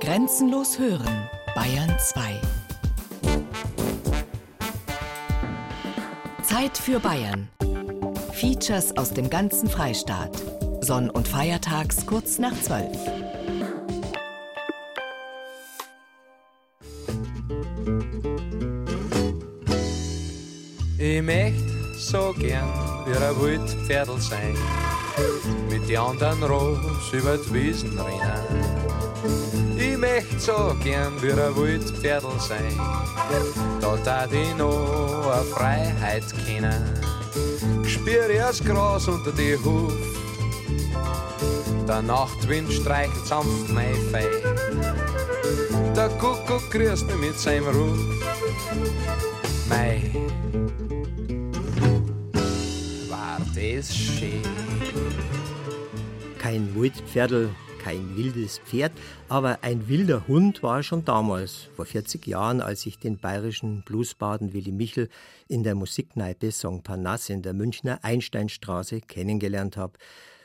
Grenzenlos hören, Bayern 2. Zeit für Bayern. Features aus dem ganzen Freistaat. Sonn- und Feiertags kurz nach 12. Ich möchte so gern wie ein Wildpferdl sein, mit den anderen Ross über die Wiesen rennen. Ich möchte so gern wie ein Wildpferdl sein, da tat ich noch eine Freiheit kennen. Spür ich das Gras unter die Huf, der Nachtwind streichelt sanft mein Fell. Der Kuckuck grüßt mich mit seinem Ruf. Mei, war das schön. Kein Wildpferdl, kein wildes Pferd, aber ein wilder Hund war er schon damals, vor 40 Jahren, als ich den bayerischen Bluesbaden Willi Michel in der Musikkneipe Song Parnasse in der Münchner Einsteinstraße kennengelernt habe.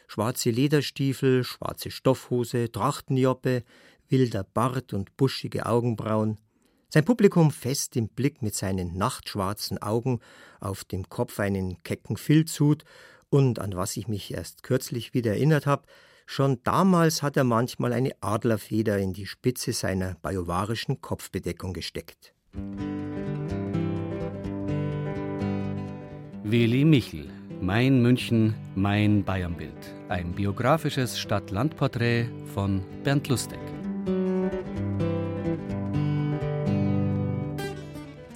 Schwarze Lederstiefel, schwarze Stoffhose, Trachtenjoppe, wilder Bart und buschige Augenbrauen. Sein Publikum fest im Blick mit seinen nachtschwarzen Augen, auf dem Kopf einen kecken Filzhut und an was ich mich erst kürzlich wieder erinnert habe, schon damals hat er manchmal eine Adlerfeder in die Spitze seiner bajuwarischen Kopfbedeckung gesteckt. Willi Michel, Mein München, mein Bayernbild. Ein biografisches Stadt-Land-Porträt von Bernd Lustig.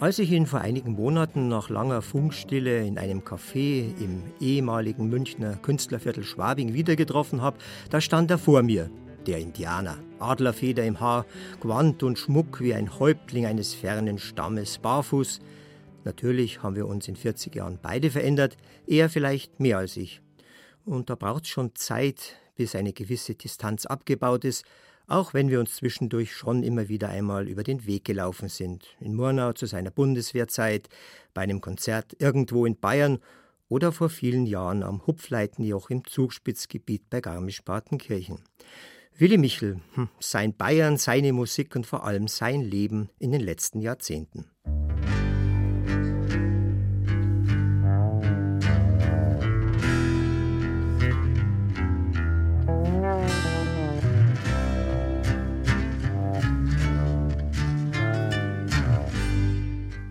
Als ich ihn vor einigen Monaten nach langer Funkstille in einem Café im ehemaligen Münchner Künstlerviertel Schwabing wieder getroffen habe, da stand er vor mir, der Indianer, Adlerfeder im Haar, Gewand und Schmuck wie ein Häuptling eines fernen Stammes, barfuß. Natürlich haben wir uns in 40 Jahren beide verändert, er vielleicht mehr als ich. Und da braucht es schon Zeit, bis eine gewisse Distanz abgebaut ist, auch wenn wir uns zwischendurch schon immer wieder einmal über den Weg gelaufen sind. In Murnau zu seiner Bundeswehrzeit, bei einem Konzert irgendwo in Bayern oder vor vielen Jahren am Hupfleitenjoch im Zugspitzgebiet bei Garmisch-Partenkirchen. Willi Michel, hm, sein Bayern, seine Musik und vor allem sein Leben in den letzten Jahrzehnten.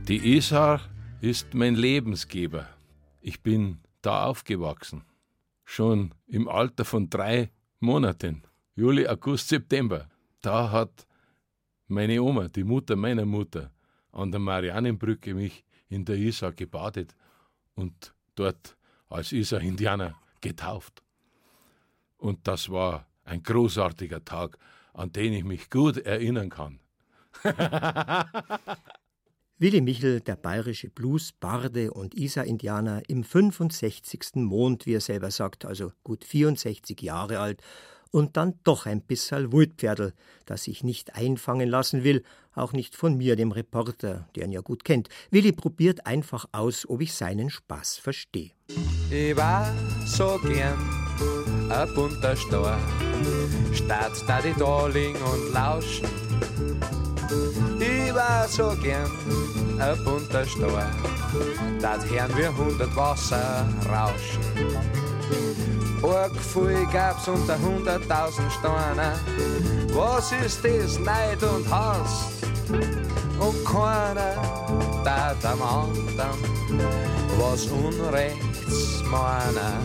Die Isar ist mein Lebensgeber. Ich bin da aufgewachsen. Schon im Alter von drei Monaten. Juli, August, September. Da hat meine Oma, die Mutter meiner Mutter, an der Marianenbrücke mich in der Isar gebadet und dort als Isar-Indianer getauft. Und das war ein großartiger Tag, an den ich mich gut erinnern kann. Willi Michel, der bayerische Blues, Barde und Isar-Indianer, im 65. Mond, wie er selber sagt, also gut 64 Jahre alt, und dann doch ein bisserl Wildpferdl, das sich nicht einfangen lassen will, auch nicht von mir, dem Reporter, der ihn ja gut kennt. Willi probiert einfach aus, ob ich seinen Spaß verstehe. Ich war so gern ein bunter Star, statt da die da liegen und lauschen. War so gern ein bunter Star, dat hören wir hundert Wasser rauschen. Ein Gefühl gab's unter hunderttausend Steine. Was ist das, Neid und Hass? Und keiner tat am anderen was Unrechts meiner.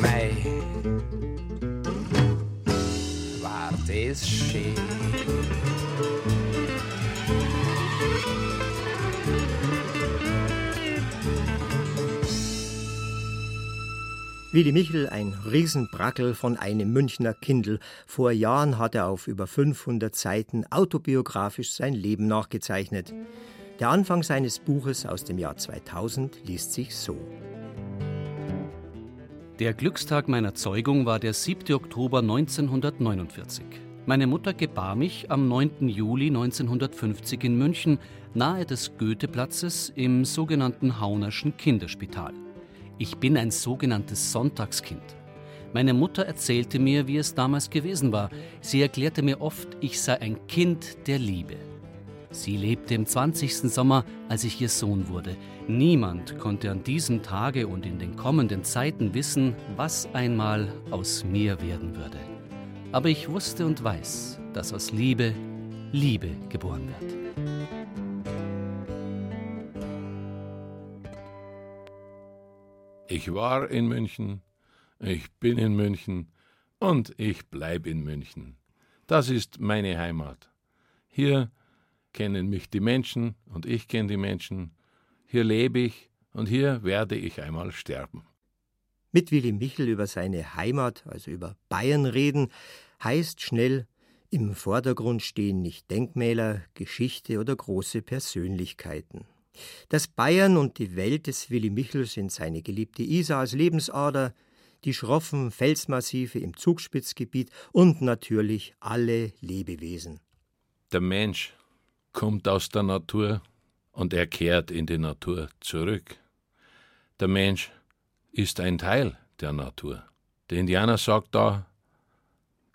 Mei, war das schön. Willi Michel, ein Riesenbrackel von einem Münchner Kindl. Vor Jahren hat er auf über 500 Seiten autobiografisch sein Leben nachgezeichnet. Der Anfang seines Buches aus dem Jahr 2000 liest sich so. Der Glückstag meiner Zeugung war der 7. Oktober 1949. Meine Mutter gebar mich am 9. Juli 1950 in München, nahe des Goetheplatzes im sogenannten Haunerschen Kinderspital. Ich bin ein sogenanntes Sonntagskind. Meine Mutter erzählte mir, wie es damals gewesen war. Sie erklärte mir oft, ich sei ein Kind der Liebe. Sie lebte im 20. Sommer, als ich ihr Sohn wurde. Niemand konnte an diesem Tage und in den kommenden Zeiten wissen, was einmal aus mir werden würde. Aber ich wusste und weiß, dass aus Liebe Liebe geboren wird. Ich war in München, ich bin in München und ich bleibe in München. Das ist meine Heimat. Hier kennen mich die Menschen und ich kenne die Menschen. Hier lebe ich und hier werde ich einmal sterben. Mit Willy Michel über seine Heimat, also über Bayern reden, heißt schnell, im Vordergrund stehen nicht Denkmäler, Geschichte oder große Persönlichkeiten. Das Bayern und die Welt des Willy Michel sind seine geliebte Isar als Lebensader, die schroffen Felsmassive im Zugspitzgebiet und natürlich alle Lebewesen. Der Mensch kommt aus der Natur und er kehrt in die Natur zurück. Der Mensch ist ein Teil der Natur. Der Indianer sagt da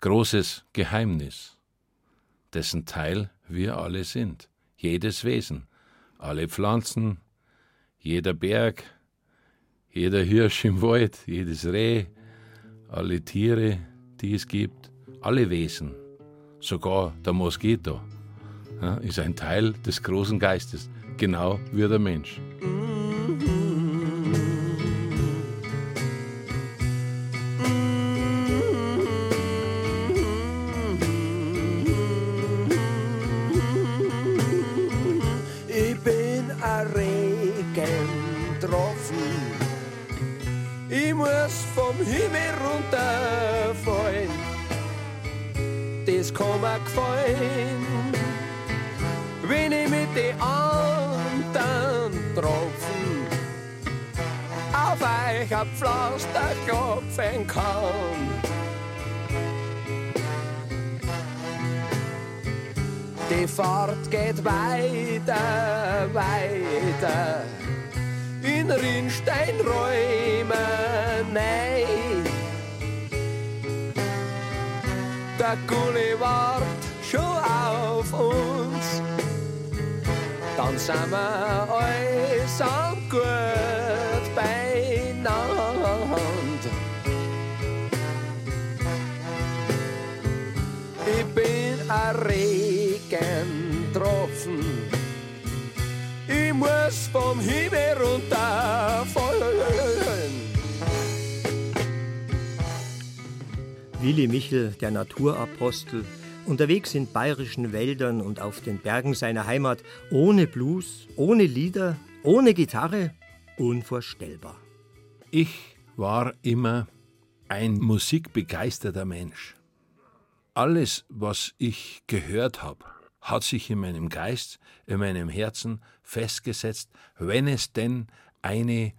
großes Geheimnis, dessen Teil wir alle sind, jedes Wesen, alle Pflanzen, jeder Berg, jeder Hirsch im Wald, jedes Reh, alle Tiere, die es gibt, alle Wesen, sogar der Moskito ist ein Teil des großen Geistes, genau wie der Mensch. Himmel runterfallen. Das kann mir gefallen wenn ich mit den anderen Tropfen auf euch ein Pflaster klopfen kann. Die Fahrt geht weiter, weiter in Rinnsteinräume, nein. Der Gulli wart schon auf uns dann sind wir alles am gut beieinander. Ich bin ein Regentropfen, ich muss vom Himmel runterfallen. Willi Michel, der Naturapostel, Unterwegs in bayerischen Wäldern und auf den Bergen seiner Heimat, ohne Blues, ohne Lieder, ohne Gitarre, unvorstellbar. Ich war immer ein musikbegeisterter Mensch. Alles, was ich gehört habe, hat sich in meinem Geist, in meinem Herzen festgesetzt, wenn es denn eine,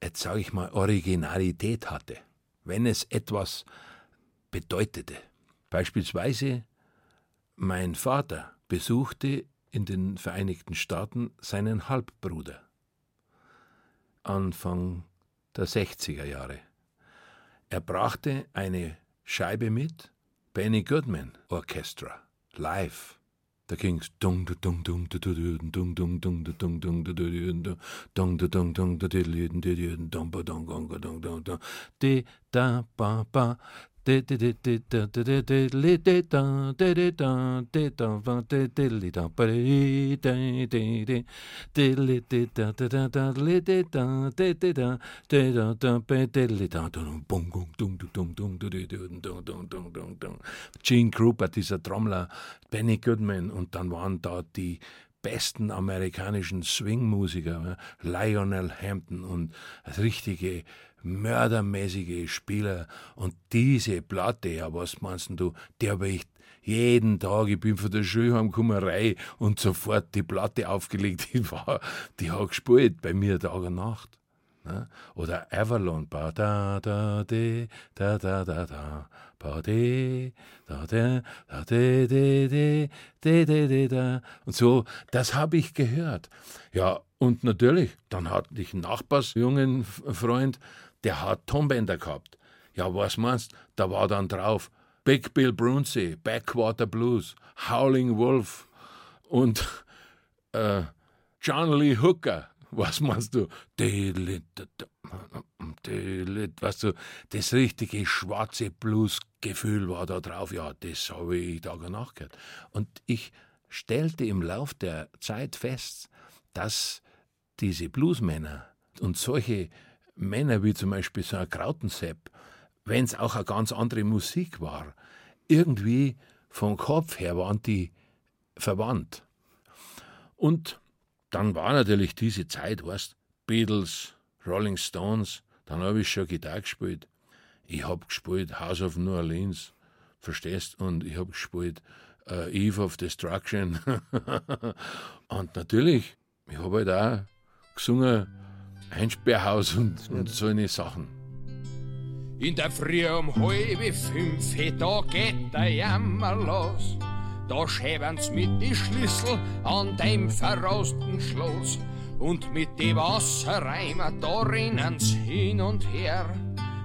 jetzt sage ich mal, Originalität hatte, wenn es etwas bedeutete. Beispielsweise mein Vater besuchte in den Vereinigten Staaten seinen Halbbruder Anfang der 60er Jahre. Er brachte eine Scheibe mit, Benny Goodman Orchestra, live. Da ging's dung dung dung dung dung dung dung dung dung dung dung dung dung dung dung dung Gene Krupa, äh, dieser Trommler, Benny Goodman und dann waren da die besten amerikanischen Swing-Musiker, Lionel Hampton und richtige mördermäßige Spieler. Und diese Platte, ja, was meinst du, die habe ich jeden Tag, ich bin von der Schule heimgekommen und sofort die Platte aufgelegt, die war, die hat gespielt bei mir Tag und Nacht. Ne? Oder Avalon, da da de, da da da da, Und so, das habe ich gehört. Ja, und natürlich, dann hatte ich einen Nachbarsjungen Freund, der hat Tonbänder gehabt. Ja, was meinst? Da war dann drauf Big Bill Brunsey, Backwater Blues, Howling Wolf und äh, John Lee Hooker. Was meinst du? Weißt du, das richtige schwarze Blues-Gefühl war da drauf. Ja, das habe ich da nachgehört. Und ich stellte im Lauf der Zeit fest, dass diese Bluesmänner und solche Männer wie zum Beispiel so ein Krautensepp, wenn es auch eine ganz andere Musik war, irgendwie vom Kopf her waren die verwandt. Und dann war natürlich diese Zeit, weißt Beatles, Rolling Stones, dann habe ich schon Gitarre gespielt. Ich habe gespielt House of New Orleans, verstehst? Und ich habe gespielt uh, Eve of Destruction. und natürlich, ich habe halt auch gesungen Einsperrhaus und, und so eine Sachen. In der Früh um halb fünf, da geht der Jammer los. Da schäben's mit die Schlüssel an dem verrosten Schloss. Und mit die Wasserreimer, da rinnen's hin und her.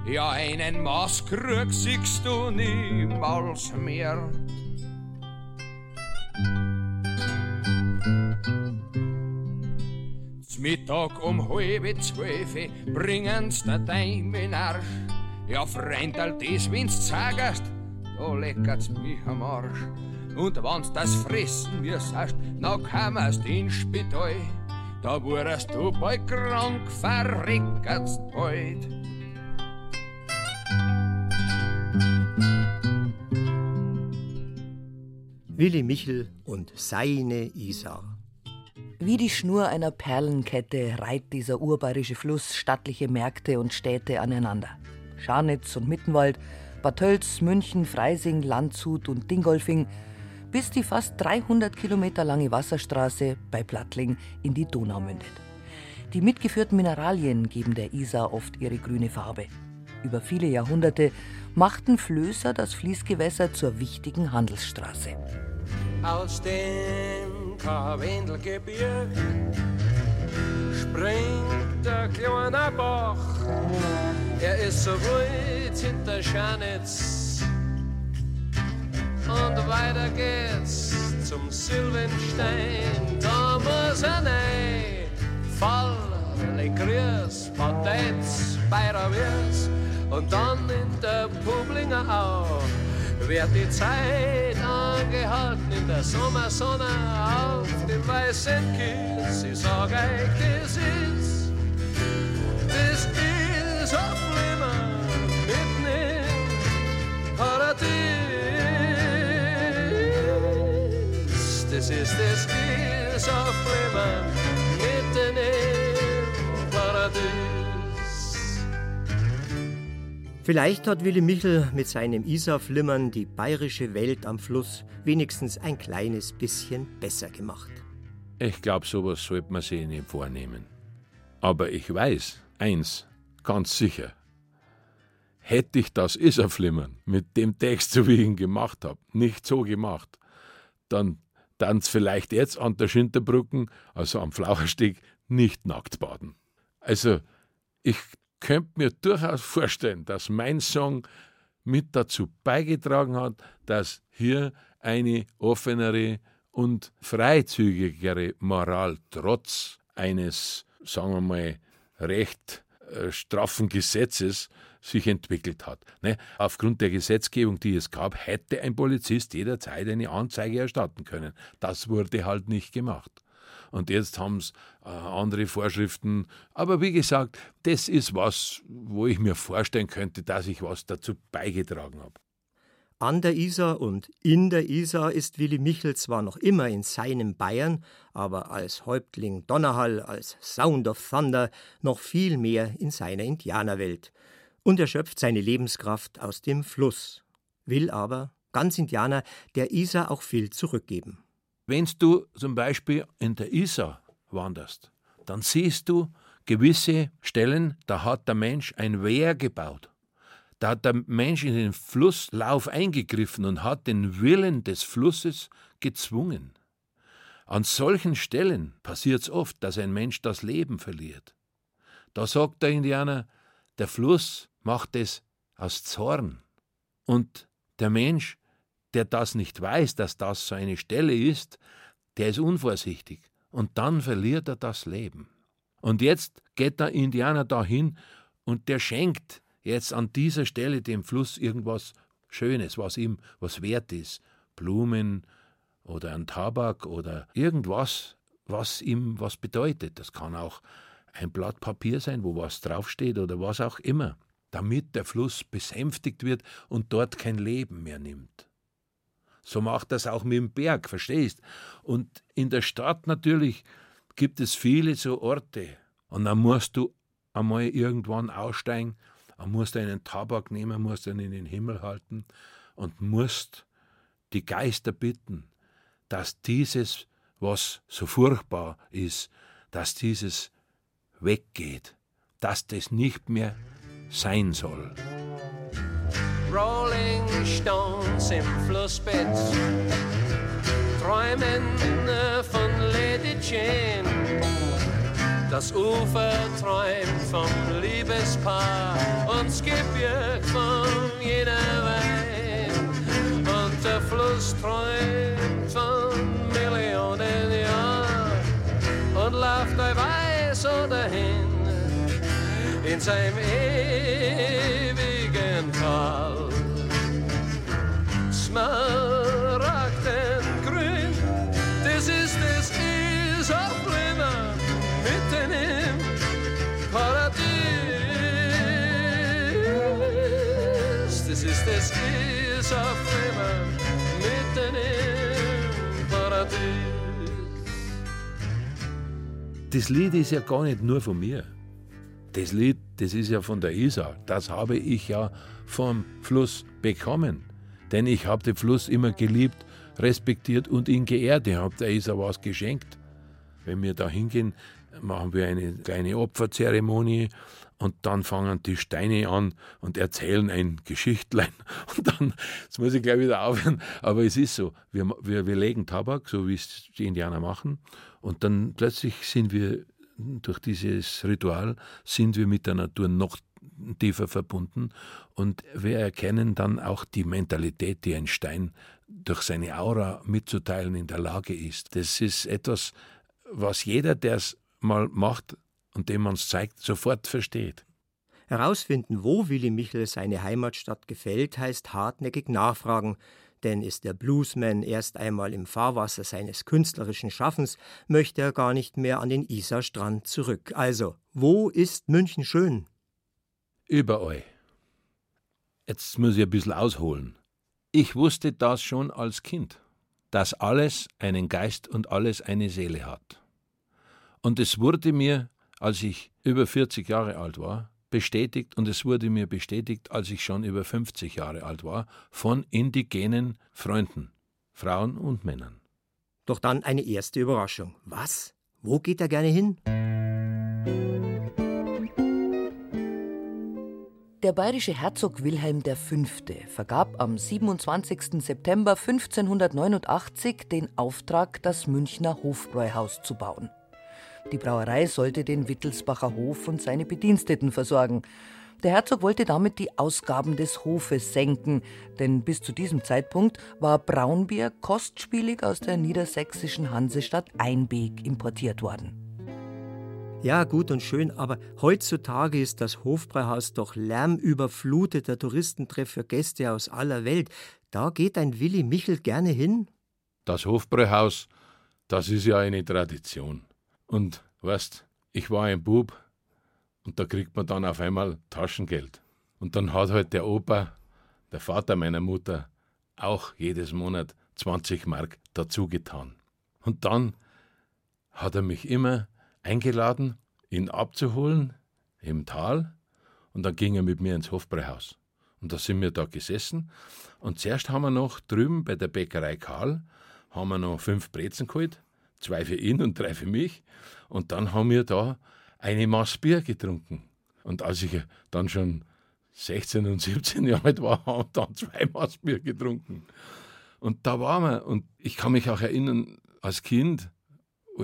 Ja, einen Maßkrug siehst du niemals mehr. Mittag um halb zwölf bringen's der Deim in Arsch. Ja, Freundal, das, wenn's zagerst, da leckert's mich am Arsch. Und wenn's das fressen wirst, na kammerst ins Spital. Da wurdest du bald krank, verreckert's bald. Willi Michel und seine Isar. Wie die Schnur einer Perlenkette reiht dieser urbayerische Fluss stattliche Märkte und Städte aneinander. Scharnitz und Mittenwald, Bad Tölz, München, Freising, Landshut und Dingolfing, bis die fast 300 Kilometer lange Wasserstraße bei Plattling in die Donau mündet. Die mitgeführten Mineralien geben der Isar oft ihre grüne Farbe. Über viele Jahrhunderte machten Flößer das Fließgewässer zur wichtigen Handelsstraße. Aus dem Karwendelgebirg springt der kleine Bach. Er ist so weit hinter Scharnitz. Und weiter geht's zum Silvenstein. Da muss er rein. Fall, Grüß, Patenz, Bayerwirs. Und dann in der Publinger Au wird die Zeit angehalten in der Sommersonne auf dem weißen Kies. Ich sag euch, das ist, das ist auf Flimmer mitten im Paradies. Das ist, das ist auf Flimmer mitten im Paradies. Vielleicht hat Willi Michel mit seinem Isarflimmern die bayerische Welt am Fluss wenigstens ein kleines bisschen besser gemacht. Ich glaube, sowas sollte man sich nicht vornehmen. Aber ich weiß eins ganz sicher. Hätte ich das Isarflimmern mit dem Text, so wie ich ihn gemacht habe, nicht so gemacht, dann dann vielleicht jetzt an der Schinterbrücken, also am Flauchersteg, nicht nackt baden. Also, ich könnte mir durchaus vorstellen, dass mein Song mit dazu beigetragen hat, dass hier eine offenere und freizügigere Moral trotz eines, sagen wir mal, recht straffen Gesetzes sich entwickelt hat. Ne? Aufgrund der Gesetzgebung, die es gab, hätte ein Polizist jederzeit eine Anzeige erstatten können. Das wurde halt nicht gemacht und jetzt haben sie äh, andere Vorschriften. Aber wie gesagt, das ist was, wo ich mir vorstellen könnte, dass ich was dazu beigetragen habe. An der Isar und in der Isar ist Willi Michel zwar noch immer in seinem Bayern, aber als Häuptling Donnerhall, als Sound of Thunder noch viel mehr in seiner Indianerwelt. Und er schöpft seine Lebenskraft aus dem Fluss, will aber, ganz Indianer, der Isar auch viel zurückgeben. Wenn du zum Beispiel in der Isar wanderst, dann siehst du gewisse Stellen, da hat der Mensch ein Wehr gebaut. Da hat der Mensch in den Flusslauf eingegriffen und hat den Willen des Flusses gezwungen. An solchen Stellen passiert es oft, dass ein Mensch das Leben verliert. Da sagt der Indianer, der Fluss macht es aus Zorn. Und der Mensch, der das nicht weiß, dass das so eine Stelle ist, der ist unvorsichtig. Und dann verliert er das Leben. Und jetzt geht der Indianer dahin und der schenkt jetzt an dieser Stelle dem Fluss irgendwas Schönes, was ihm was wert ist. Blumen oder ein Tabak oder irgendwas, was ihm was bedeutet. Das kann auch ein Blatt Papier sein, wo was draufsteht oder was auch immer, damit der Fluss besänftigt wird und dort kein Leben mehr nimmt. So macht das auch mit dem Berg, verstehst? Und in der Stadt natürlich gibt es viele so Orte. Und dann musst du einmal irgendwann aussteigen, musst einen Tabak nehmen, musst ihn in den Himmel halten und musst die Geister bitten, dass dieses, was so furchtbar ist, dass dieses weggeht, dass das nicht mehr sein soll. Rolling Stones im Flussbett träumen von Lady Jane. Das Ufer träumt vom Liebespaar und Skipjörg von jener Wein. Und der Fluss träumt von Millionen Jahren und läuft ein Weiß oder hin in seinem ewigen Tal. Smaragdengrün, Paradies. Das ist das Isarflimmer mitten im Paradies. Das Lied ist ja gar nicht nur von mir. Das Lied, das ist ja von der Isar. Das habe ich ja vom Fluss bekommen. Denn ich habe den Fluss immer geliebt, respektiert und ihn geehrt. Ich habe der Isar was geschenkt. Wenn wir da hingehen, machen wir eine kleine Opferzeremonie und dann fangen die Steine an und erzählen ein Geschichtlein. Und dann, jetzt muss ich gleich wieder aufhören, aber es ist so, wir, wir, wir legen Tabak, so wie es die Indianer machen, und dann plötzlich sind wir durch dieses Ritual sind wir mit der Natur noch tiefer verbunden und wir erkennen dann auch die Mentalität, die ein Stein durch seine Aura mitzuteilen in der Lage ist. Das ist etwas, was jeder, der es mal macht und dem man es zeigt, sofort versteht. Herausfinden, wo Willi Michel seine Heimatstadt gefällt, heißt hartnäckig nachfragen, denn ist der Bluesman erst einmal im Fahrwasser seines künstlerischen Schaffens, möchte er gar nicht mehr an den Isarstrand zurück. Also, wo ist München schön? Überall. Jetzt muss ich ein bisschen ausholen. Ich wusste das schon als Kind, dass alles einen Geist und alles eine Seele hat. Und es wurde mir, als ich über 40 Jahre alt war, bestätigt und es wurde mir bestätigt, als ich schon über 50 Jahre alt war, von indigenen Freunden, Frauen und Männern. Doch dann eine erste Überraschung. Was? Wo geht er gerne hin? Der bayerische Herzog Wilhelm V. vergab am 27. September 1589 den Auftrag, das Münchner Hofbräuhaus zu bauen. Die Brauerei sollte den Wittelsbacher Hof und seine Bediensteten versorgen. Der Herzog wollte damit die Ausgaben des Hofes senken, denn bis zu diesem Zeitpunkt war Braunbier kostspielig aus der niedersächsischen Hansestadt Einbeek importiert worden. Ja, gut und schön, aber heutzutage ist das Hofbräuhaus doch lärmüberfluteter Touristentreff für Gäste aus aller Welt. Da geht ein Willi Michel gerne hin? Das Hofbräuhaus, das ist ja eine Tradition. Und weißt, ich war ein Bub und da kriegt man dann auf einmal Taschengeld. Und dann hat halt der Opa, der Vater meiner Mutter, auch jedes Monat 20 Mark dazu getan. Und dann hat er mich immer eingeladen, ihn abzuholen im Tal. Und dann ging er mit mir ins Hofbräuhaus. Und da sind wir da gesessen. Und zuerst haben wir noch drüben bei der Bäckerei Karl, haben wir noch fünf Brezen geholt, zwei für ihn und drei für mich. Und dann haben wir da eine Maß Bier getrunken. Und als ich dann schon 16 und 17 Jahre alt war, haben wir dann zwei Maß Bier getrunken. Und da waren wir. Und ich kann mich auch erinnern, als Kind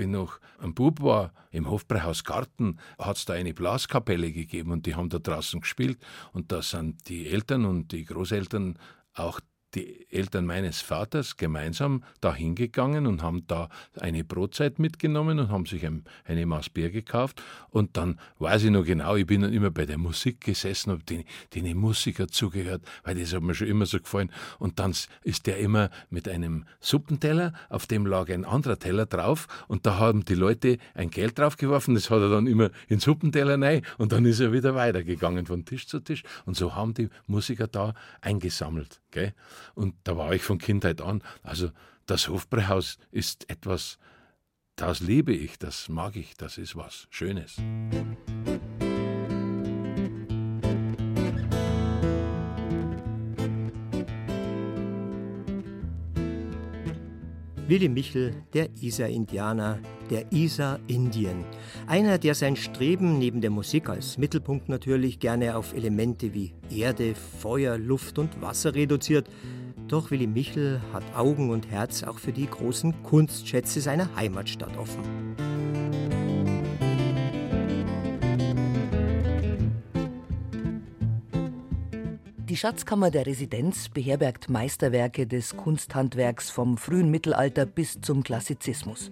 ich noch ein Bub war, im Hofbräuhaus Garten, hat es da eine Blaskapelle gegeben und die haben da draußen gespielt. Und da sind die Eltern und die Großeltern auch die Eltern meines Vaters gemeinsam da hingegangen und haben da eine Brotzeit mitgenommen und haben sich ein, eine Maß Bier gekauft. Und dann weiß ich noch genau, ich bin dann immer bei der Musik gesessen, habe den, den Musiker zugehört, weil das hat mir schon immer so gefallen. Und dann ist der immer mit einem Suppenteller, auf dem lag ein anderer Teller drauf und da haben die Leute ein Geld draufgeworfen, das hat er dann immer in Suppenteller rein und dann ist er wieder weitergegangen von Tisch zu Tisch. Und so haben die Musiker da eingesammelt. Gell? Und da war ich von Kindheit an. Also das Hofbräuhaus ist etwas, das liebe ich, das mag ich, das ist was Schönes. Willi Michel, der Isar-Indianer, der Isar-Indien. Einer, der sein Streben neben der Musik als Mittelpunkt natürlich gerne auf Elemente wie Erde, Feuer, Luft und Wasser reduziert. Doch Willi Michel hat Augen und Herz auch für die großen Kunstschätze seiner Heimatstadt offen. Die Schatzkammer der Residenz beherbergt Meisterwerke des Kunsthandwerks vom frühen Mittelalter bis zum Klassizismus.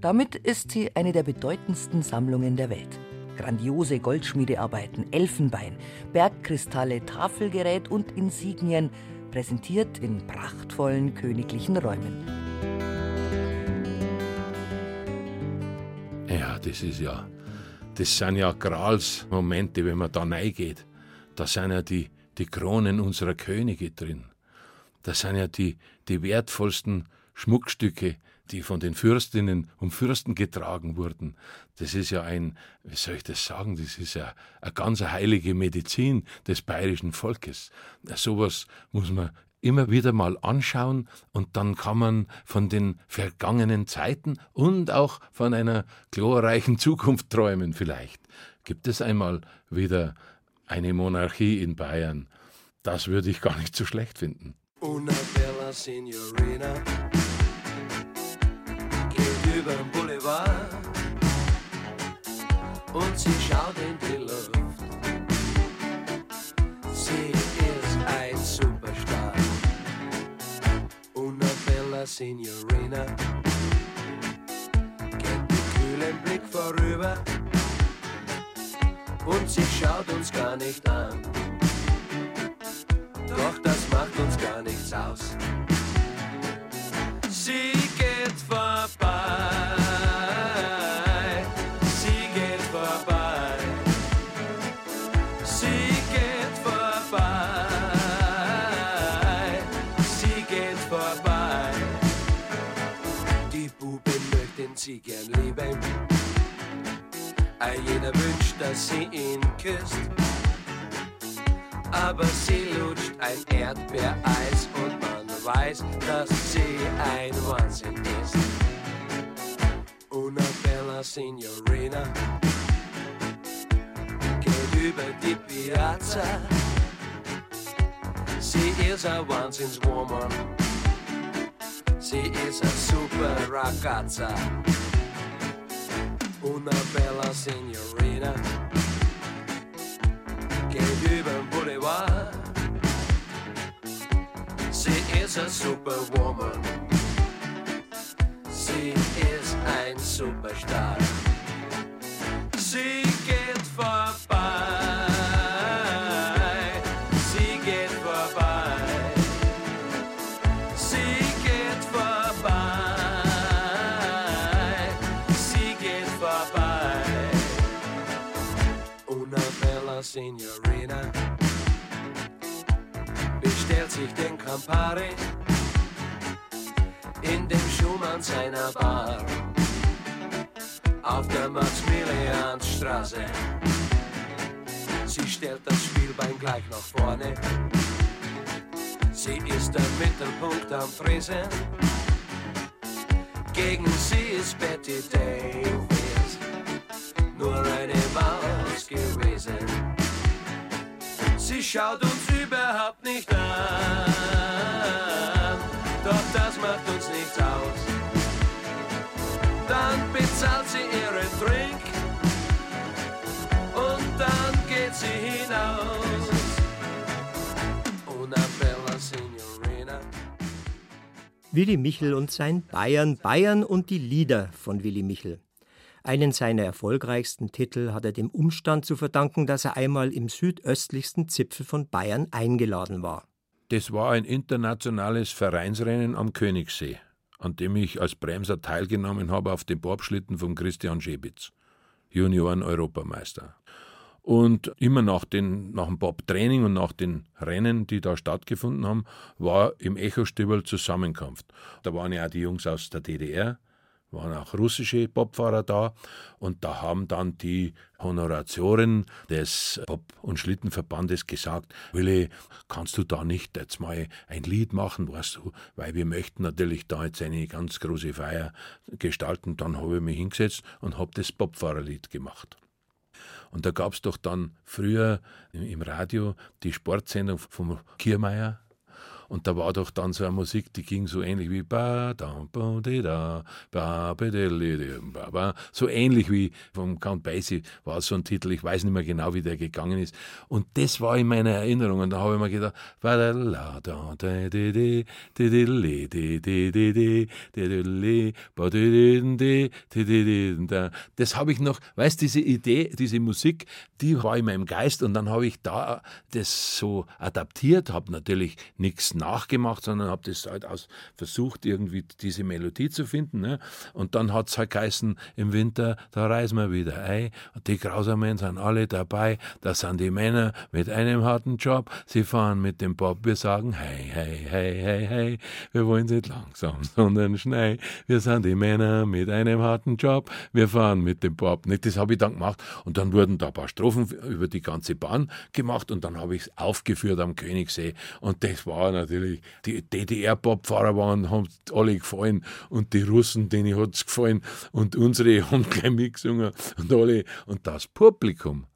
Damit ist sie eine der bedeutendsten Sammlungen der Welt. Grandiose Goldschmiedearbeiten, Elfenbein, Bergkristalle, Tafelgerät und Insignien, präsentiert in prachtvollen königlichen Räumen. Ja, das ist ja, das sind ja Gralsmomente, wenn man da reingeht. Da sind ja die, die Kronen unserer Könige drin. Das sind ja die, die wertvollsten Schmuckstücke, die von den Fürstinnen und Fürsten getragen wurden. Das ist ja ein, wie soll ich das sagen, das ist ja eine ganz heilige Medizin des bayerischen Volkes. Sowas muss man immer wieder mal anschauen und dann kann man von den vergangenen Zeiten und auch von einer glorreichen Zukunft träumen vielleicht. Gibt es einmal wieder eine Monarchie in Bayern? Das würde ich gar nicht so schlecht finden. Una bella signorina geht über den Boulevard und sie schaut in die Luft. Sie ist ein Superstar. Una bella signorina geht mit kühlem Blick vorüber und sie schaut uns gar nicht an. Doch das macht uns gar nichts aus. Sie geht vorbei. Sie gern lieben. Ein jeder wünscht, dass sie ihn küsst aber sie lutscht ein Erdbeereis und man weiß, dass sie ein Wahnsinn ist. Una bella Signorina geht über die Piazza. Sie ist ein Wahnsinnswoman. Sie ist ein super ragazza. Una bella Signorina geht über den Boulevard. Sie ist a Superwoman. Sie ist ein Superstar. Sie geht vorbei. Signorina bestellt sich den Campari in dem Schumann seiner Bar auf der Maximiliansstraße. Sie stellt das Spielbein gleich nach vorne. Sie ist der Mittelpunkt am Tresen. Gegen sie ist Betty Davis nur eine Maus gewesen. Sie schaut uns überhaupt nicht an, doch das macht uns nichts aus. Dann zahlt sie ihren Drink und dann geht sie hinaus. Willi Michel und sein Bayern, Bayern und die Lieder von Willi Michel. Einen seiner erfolgreichsten Titel hat er dem Umstand zu verdanken, dass er einmal im südöstlichsten Zipfel von Bayern eingeladen war. Das war ein internationales Vereinsrennen am Königssee, an dem ich als Bremser teilgenommen habe auf dem Bobschlitten von Christian Schebitz, Junioren-Europameister. Und immer nach, den, nach dem Bob-Training und nach den Rennen, die da stattgefunden haben, war im Echo-Stübel Zusammenkunft. Da waren ja auch die Jungs aus der DDR, waren auch russische Bobfahrer da und da haben dann die Honoratioren des Bob- und Schlittenverbandes gesagt, Willi, kannst du da nicht jetzt mal ein Lied machen, weißt du, weil wir möchten natürlich da jetzt eine ganz große Feier gestalten. Dann habe ich mich hingesetzt und habe das Bobfahrerlied gemacht. Und da gab es doch dann früher im Radio die Sportsendung vom Kiermeier, und da war doch dann so eine Musik, die ging so ähnlich wie so ähnlich wie vom Count Basie war so ein Titel. Ich weiß nicht mehr genau, wie der gegangen ist. Und das war in meiner Erinnerung. Und da habe ich mir gedacht, Das habe ich noch, weißt diese Idee, diese Musik, die war in meinem Geist und dann habe ich da das so adaptiert, habe natürlich nichts nachgemacht, sondern habe das halt aus versucht, irgendwie diese Melodie zu finden. Ne? Und dann hat es halt geheißen, im Winter, da reisen wir wieder ein. Und die Grausamen sind alle dabei. Da sind die Männer mit einem harten Job. Sie fahren mit dem Bob. Wir sagen, hey, hey, hey, hey, hey. Wir wollen nicht langsam, sondern schnell. Wir sind die Männer mit einem harten Job. Wir fahren mit dem Bob. Nicht, das habe ich dann gemacht. Und dann wurden da ein paar Strophen über die ganze Bahn gemacht. Und dann habe ich es aufgeführt am Königssee. Und das war natürlich natürlich die DDR-Bobfahrer waren, haben alle gefallen und die Russen, denen hat es gefallen und unsere haben gleich mitgesungen und alle. Und das Publikum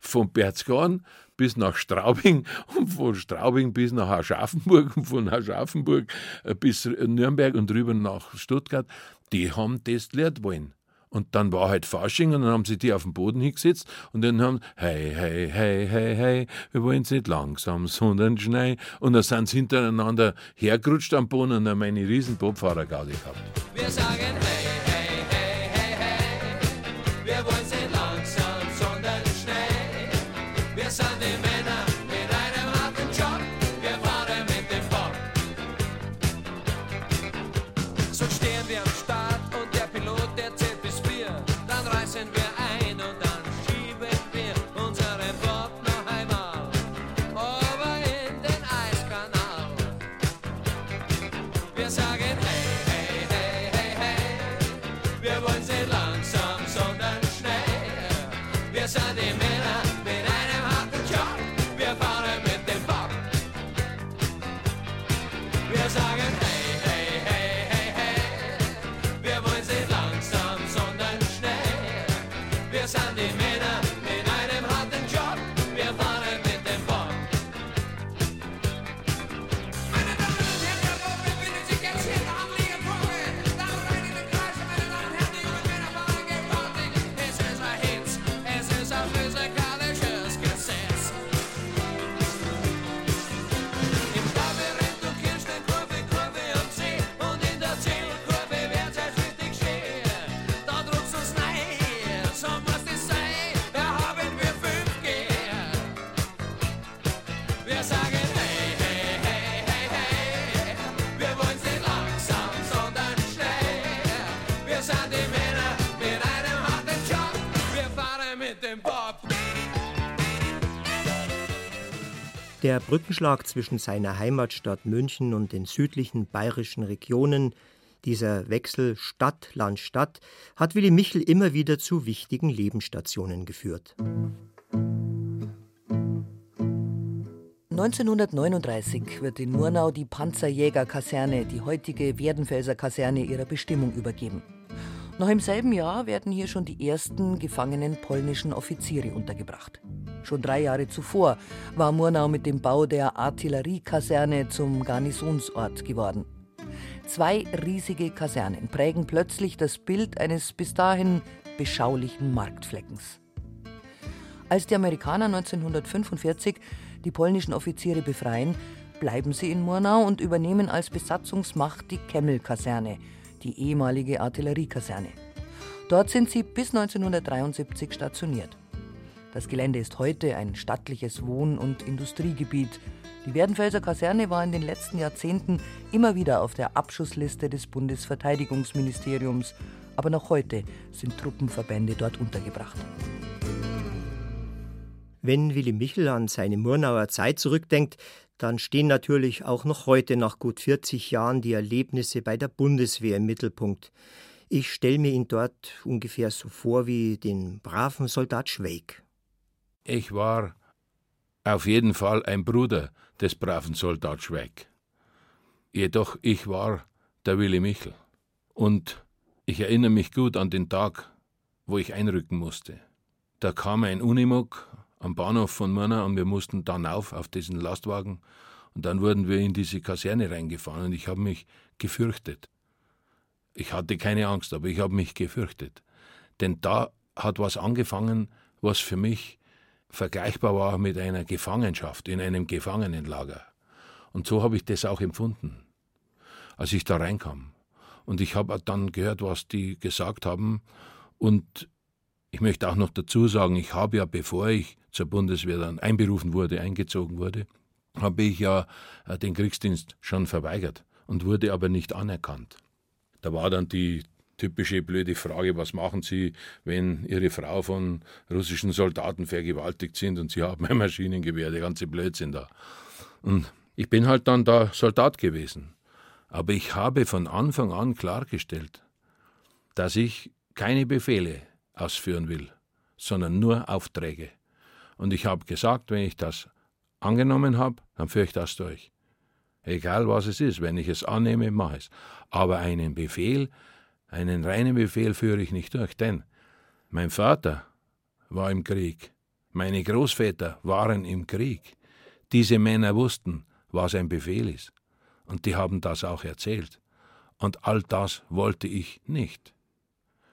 von Berchtesgaden bis nach Straubing und von Straubing bis nach Aschaffenburg und von Aschaffenburg äh, bis Nürnberg und rüber nach Stuttgart, die haben das Lied wollen. Und dann war halt Fasching und dann haben sie die auf den Boden hingesetzt und dann haben, hey, hey, hey, hey, hey, wir wollen nicht langsam, sondern schnell. Und dann sind sie hintereinander hergerutscht am Boden und dann meine riesen Bobfahrer-Gaudi gehabt. Wir sagen hey, Der Brückenschlag zwischen seiner Heimatstadt München und den südlichen bayerischen Regionen, dieser Wechsel Stadt, Land, Stadt, hat Willi Michel immer wieder zu wichtigen Lebensstationen geführt. 1939 wird in Murnau die Panzerjägerkaserne, die heutige Werdenfelser Kaserne, ihrer Bestimmung übergeben. Noch im selben Jahr werden hier schon die ersten gefangenen polnischen Offiziere untergebracht. Schon drei Jahre zuvor war Murnau mit dem Bau der Artilleriekaserne zum Garnisonsort geworden. Zwei riesige Kasernen prägen plötzlich das Bild eines bis dahin beschaulichen Marktfleckens. Als die Amerikaner 1945 die polnischen Offiziere befreien, bleiben sie in Murnau und übernehmen als Besatzungsmacht die Kemmel-Kaserne, die ehemalige Artilleriekaserne. Dort sind sie bis 1973 stationiert. Das Gelände ist heute ein stattliches Wohn- und Industriegebiet. Die Werdenfelser Kaserne war in den letzten Jahrzehnten immer wieder auf der Abschussliste des Bundesverteidigungsministeriums, aber noch heute sind Truppenverbände dort untergebracht. Wenn Willy Michel an seine Murnauer Zeit zurückdenkt, dann stehen natürlich auch noch heute nach gut 40 Jahren die Erlebnisse bei der Bundeswehr im Mittelpunkt. Ich stelle mir ihn dort ungefähr so vor wie den braven Soldat Schweig. Ich war auf jeden Fall ein Bruder des braven Soldat Schweig. Jedoch ich war der Willy Michel. Und ich erinnere mich gut an den Tag, wo ich einrücken musste. Da kam ein Unimog am Bahnhof von Murnau und wir mussten dann auf auf diesen Lastwagen und dann wurden wir in diese Kaserne reingefahren und ich habe mich gefürchtet. Ich hatte keine Angst, aber ich habe mich gefürchtet. Denn da hat was angefangen, was für mich vergleichbar war mit einer Gefangenschaft in einem Gefangenenlager. Und so habe ich das auch empfunden, als ich da reinkam. Und ich habe dann gehört, was die gesagt haben. Und ich möchte auch noch dazu sagen, ich habe ja, bevor ich zur Bundeswehr dann einberufen wurde, eingezogen wurde, habe ich ja äh, den Kriegsdienst schon verweigert und wurde aber nicht anerkannt. Da war dann die typische blöde Frage, was machen Sie, wenn Ihre Frau von russischen Soldaten vergewaltigt sind und Sie haben ein Maschinengewehr, der ganze Blödsinn da. Und ich bin halt dann da Soldat gewesen. Aber ich habe von Anfang an klargestellt, dass ich keine Befehle ausführen will, sondern nur Aufträge. Und ich habe gesagt, wenn ich das angenommen habe, dann führe ich das durch. Egal was es ist, wenn ich es annehme, mache ich es. Aber einen Befehl, einen reinen Befehl führe ich nicht durch, denn mein Vater war im Krieg, meine Großväter waren im Krieg. Diese Männer wussten, was ein Befehl ist. Und die haben das auch erzählt. Und all das wollte ich nicht.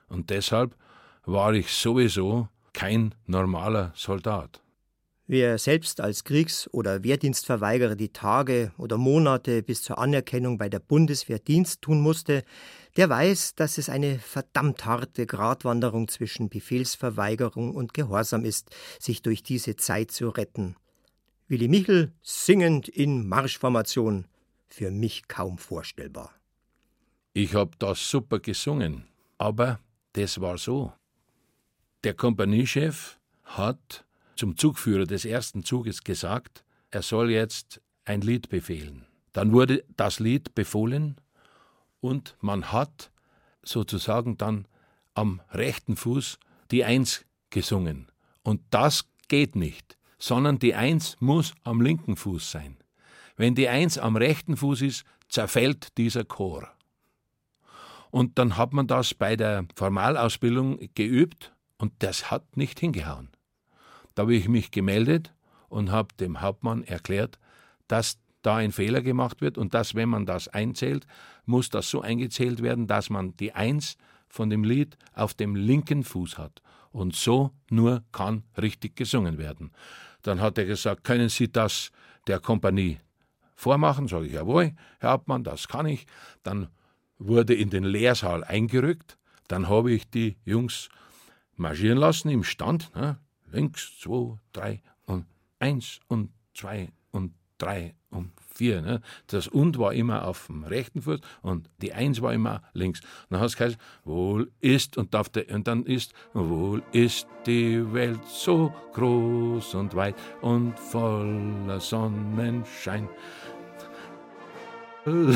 Und deshalb war ich sowieso kein normaler Soldat. Wer selbst als Kriegs- oder Wehrdienstverweigerer die Tage oder Monate bis zur Anerkennung bei der Bundeswehr Dienst tun musste, der weiß, dass es eine verdammt harte Gratwanderung zwischen Befehlsverweigerung und Gehorsam ist, sich durch diese Zeit zu retten. Willi Michel singend in Marschformation, für mich kaum vorstellbar. Ich hab das super gesungen, aber das war so. Der Kompaniechef hat zum Zugführer des ersten Zuges gesagt, er soll jetzt ein Lied befehlen. Dann wurde das Lied befohlen und man hat sozusagen dann am rechten Fuß die Eins gesungen. Und das geht nicht, sondern die Eins muss am linken Fuß sein. Wenn die Eins am rechten Fuß ist, zerfällt dieser Chor. Und dann hat man das bei der Formalausbildung geübt und das hat nicht hingehauen. Da habe ich mich gemeldet und habe dem Hauptmann erklärt, dass da ein Fehler gemacht wird und dass, wenn man das einzählt, muss das so eingezählt werden, dass man die Eins von dem Lied auf dem linken Fuß hat. Und so nur kann richtig gesungen werden. Dann hat er gesagt, können Sie das der Kompanie vormachen? Sage ich, jawohl, Herr Hauptmann, das kann ich. Dann wurde in den Lehrsaal eingerückt. Dann habe ich die Jungs marschieren lassen im Stand. Ne? links, zwei, drei und eins und zwei und drei und vier. Ne? Das und war immer auf dem rechten Fuß und die eins war immer links. dann hat es geheißen, wohl ist und, der, und dann ist, wohl ist die Welt so groß und weit und voller Sonnenschein.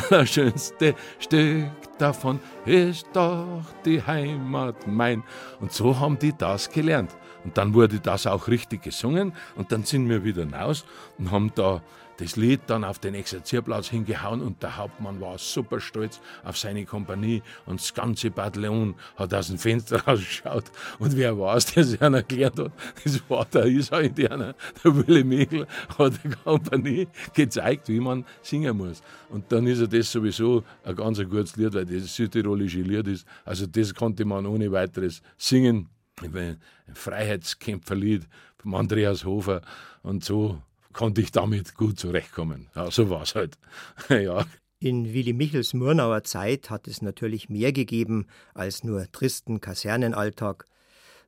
Das schönste Stück davon ist doch die Heimat mein. Und so haben die das gelernt. Und dann wurde das auch richtig gesungen und dann sind wir wieder raus und haben da das Lied dann auf den Exerzierplatz hingehauen und der Hauptmann war super stolz auf seine Kompanie und das ganze Bataillon hat aus dem Fenster rausgeschaut. Und wer war es, der sich einen erklärt hat, das war der Israel-Indianer, der Willy Michel hat der Kompanie gezeigt, wie man singen muss. Und dann ist er das sowieso ein ganz gutes Lied, weil das südtirolische Lied ist, also das konnte man ohne weiteres singen. Ein Freiheitskämpferlied vom Andreas Hofer. Und so konnte ich damit gut zurechtkommen. Ja, so war es halt. ja. In Willy Michels Murnauer Zeit hat es natürlich mehr gegeben als nur tristen Kasernenalltag.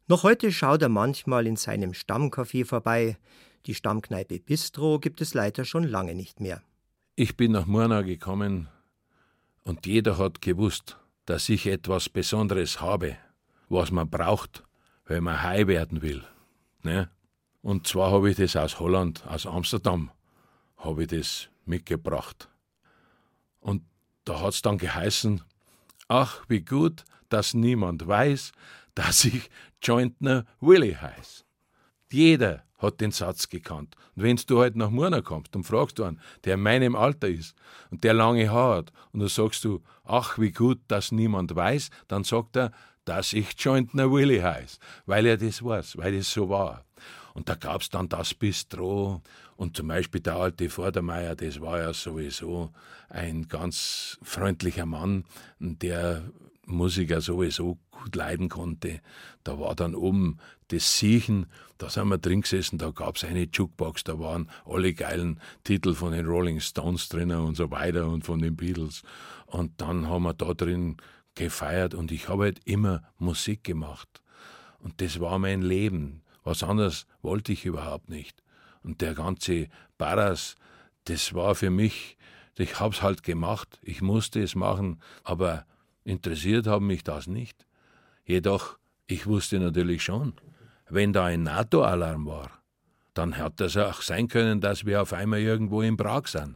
Noch heute schaut er manchmal in seinem Stammcafé vorbei. Die Stammkneipe Bistro gibt es leider schon lange nicht mehr. Ich bin nach Murnau gekommen und jeder hat gewusst, dass ich etwas Besonderes habe, was man braucht, wenn man high werden will. Ne? Und zwar habe ich das aus Holland, aus Amsterdam, habe ich das mitgebracht. Und da hat es dann geheißen, ach, wie gut, dass niemand weiß, dass ich Jointner Willy heiß. Jeder hat den Satz gekannt. Und wenn du halt nach Murnau kommst und fragst einen, der in meinem Alter ist und der lange Haare hat, und dann sagst du, ach, wie gut, dass niemand weiß, dann sagt er, dass ich Jointner Willy heiß, weil er das weiß, weil es so war. Und da gab es dann das Bistro und zum Beispiel der alte Vordermeier, das war ja sowieso ein ganz freundlicher Mann, der Musiker sowieso gut leiden konnte. Da war dann oben das Siechen, da sind wir drin gesessen, da gab es eine Jukebox, da waren alle geilen Titel von den Rolling Stones drinnen und so weiter und von den Beatles. Und dann haben wir da drin gefeiert und ich habe halt immer Musik gemacht. Und das war mein Leben. Was anderes wollte ich überhaupt nicht. Und der ganze Barras, das war für mich, ich hab's halt gemacht, ich musste es machen, aber interessiert haben mich das nicht. Jedoch, ich wusste natürlich schon, wenn da ein NATO-Alarm war, dann hat das auch sein können, dass wir auf einmal irgendwo in Prag sind.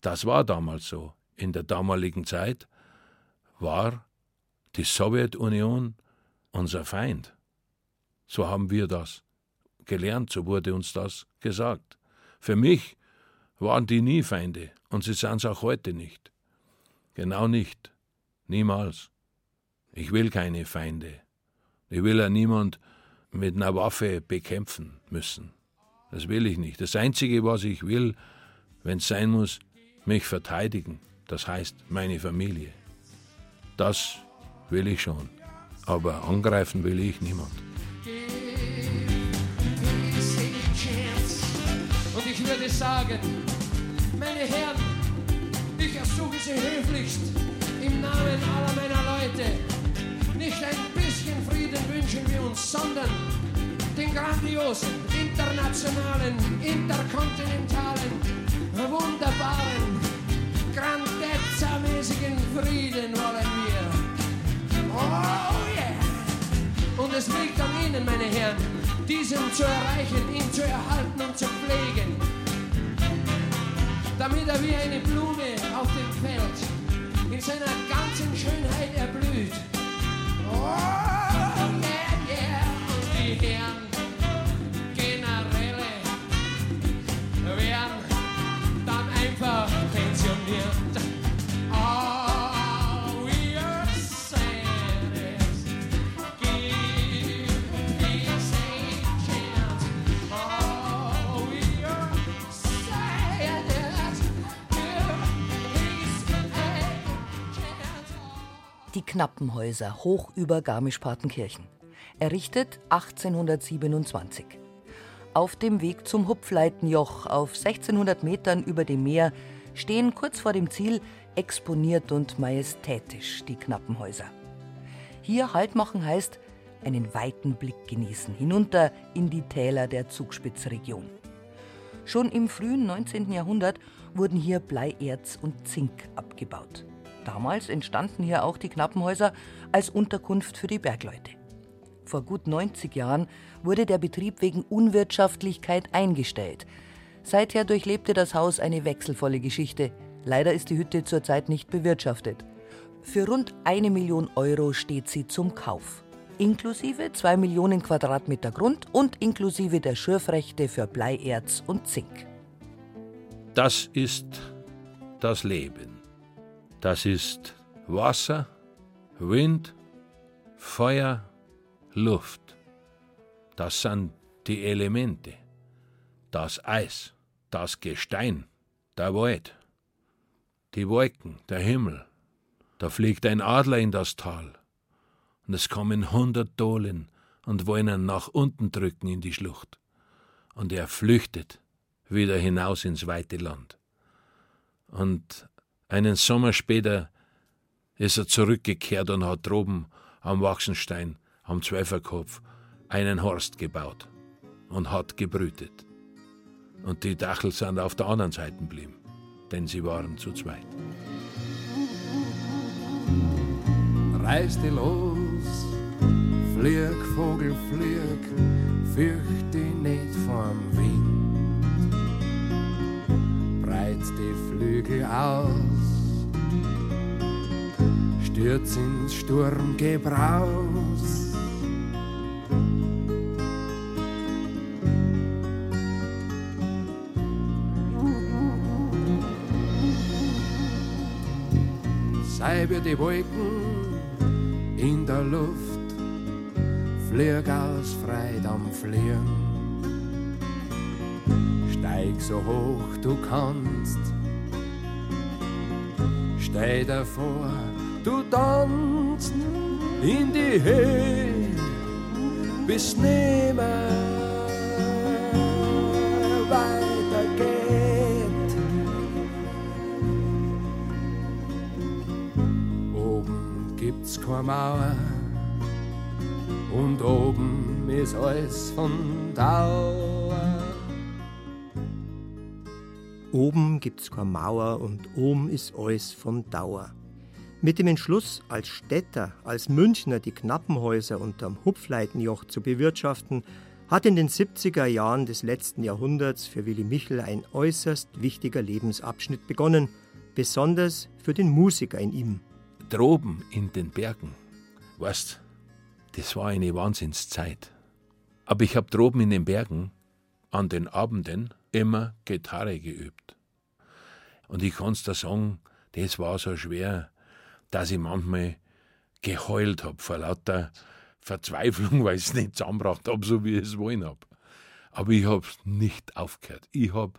Das war damals so. In der damaligen Zeit war die Sowjetunion unser Feind. So haben wir das gelernt, so wurde uns das gesagt. Für mich waren die nie Feinde und sie sind es auch heute nicht. Genau nicht. Niemals. Ich will keine Feinde. Ich will ja niemand mit einer Waffe bekämpfen müssen. Das will ich nicht. Das Einzige, was ich will, wenn es sein muss, mich verteidigen. Das heißt meine Familie. Das will ich schon. Aber angreifen will ich niemand. Würde sagen, meine Herren, ich ersuche Sie höflichst im Namen aller meiner Leute, nicht ein bisschen Frieden wünschen wir uns, sondern den grandiosen, internationalen, interkontinentalen, wunderbaren, grandezza-mäßigen Frieden wollen wir. Oh yeah! Und es liegt an Ihnen, meine Herren, diesen zu erreichen, ihn zu erhalten und zu pflegen, damit er wie eine Blume auf dem Feld in seiner ganzen Schönheit erblüht. Oh, yeah, yeah, und die Die Knappenhäuser hoch über Garmisch-Partenkirchen. Errichtet 1827. Auf dem Weg zum Hupfleitenjoch auf 1600 Metern über dem Meer stehen kurz vor dem Ziel exponiert und majestätisch die Knappenhäuser. Hier Halt machen heißt einen weiten Blick genießen hinunter in die Täler der Zugspitzregion. Schon im frühen 19. Jahrhundert wurden hier Bleierz und Zink abgebaut. Damals entstanden hier auch die Knappenhäuser als Unterkunft für die Bergleute. Vor gut 90 Jahren wurde der Betrieb wegen Unwirtschaftlichkeit eingestellt. Seither durchlebte das Haus eine wechselvolle Geschichte. Leider ist die Hütte zurzeit nicht bewirtschaftet. Für rund eine Million Euro steht sie zum Kauf. Inklusive zwei Millionen Quadratmeter Grund und inklusive der Schürfrechte für Bleierz und Zink. Das ist das Leben. Das ist Wasser, Wind, Feuer, Luft. Das sind die Elemente. Das Eis, das Gestein, der Wald, die Wolken, der Himmel. Da fliegt ein Adler in das Tal. Und es kommen hundert Dohlen und wollen ihn nach unten drücken in die Schlucht. Und er flüchtet wieder hinaus ins weite Land. Und einen Sommer später ist er zurückgekehrt und hat droben am Wachsenstein, am Zwölferkopf, einen Horst gebaut und hat gebrütet. Und die Dachel sind auf der anderen Seite geblieben, denn sie waren zu zweit. Dich los, flieg, Vogel, flieg, fürcht dich nicht vorm Wind. Breit die Flügel aus, stürz ins Sturmgebraus. Sei wir die Wolken in der Luft, flieg aus Freit am Fliegen. Steig so hoch du kannst, steh davor, du tanzt in die Höhe, bis nimmer weitergeht. Oben gibt's keine Mauer und oben ist alles von Dauer. Oben gibt's keine Mauer und oben ist alles von Dauer. Mit dem Entschluss, als Städter, als Münchner die Knappenhäuser unterm Hupfleitenjoch zu bewirtschaften, hat in den 70er Jahren des letzten Jahrhunderts für Willy Michel ein äußerst wichtiger Lebensabschnitt begonnen, besonders für den Musiker in ihm. Droben in den Bergen, weißt, das war eine Wahnsinnszeit. Aber ich habe droben in den Bergen an den Abenden immer Gitarre geübt. Und ich kann's da sagen, das war so schwer, dass ich manchmal geheult hab vor lauter Verzweiflung, weil ich es nicht zusammengebracht hab, so wie ich es wollen hab. Aber ich hab's nicht aufgehört. Ich hab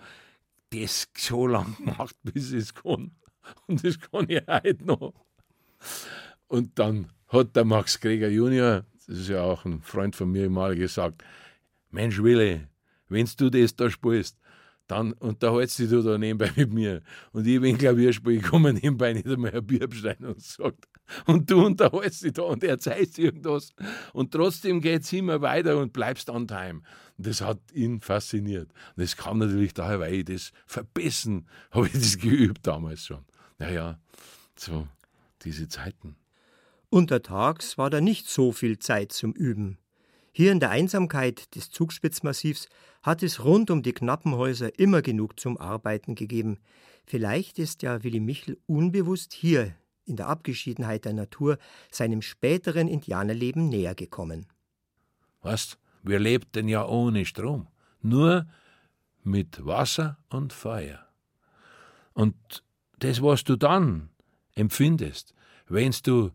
das so lang gemacht, bis es kann. Und das kann ich heute noch. Und dann hat der Max Greger Junior, das ist ja auch ein Freund von mir, mal gesagt: Mensch, Willi, wenn du das da spielst, dann unterhältst dich du da nebenbei mit mir. Und ich, wenn Klavier spiele, komme nebenbei nicht einmal ein Bier bestellen und sagt, und du unterhältst dich da und erzählst irgendwas. Und trotzdem geht es immer weiter und bleibst on time. Und das hat ihn fasziniert. Und das kam natürlich daher, weil ich das verbissen habe ich das geübt damals schon. Naja, so diese Zeiten. Untertags war da nicht so viel Zeit zum Üben. Hier in der Einsamkeit des Zugspitzmassivs hat es rund um die Knappenhäuser immer genug zum Arbeiten gegeben. Vielleicht ist ja Willy Michel unbewusst hier, in der Abgeschiedenheit der Natur, seinem späteren Indianerleben näher gekommen. Weißt, wir lebten ja ohne Strom, nur mit Wasser und Feuer. Und das, was du dann empfindest, wenn du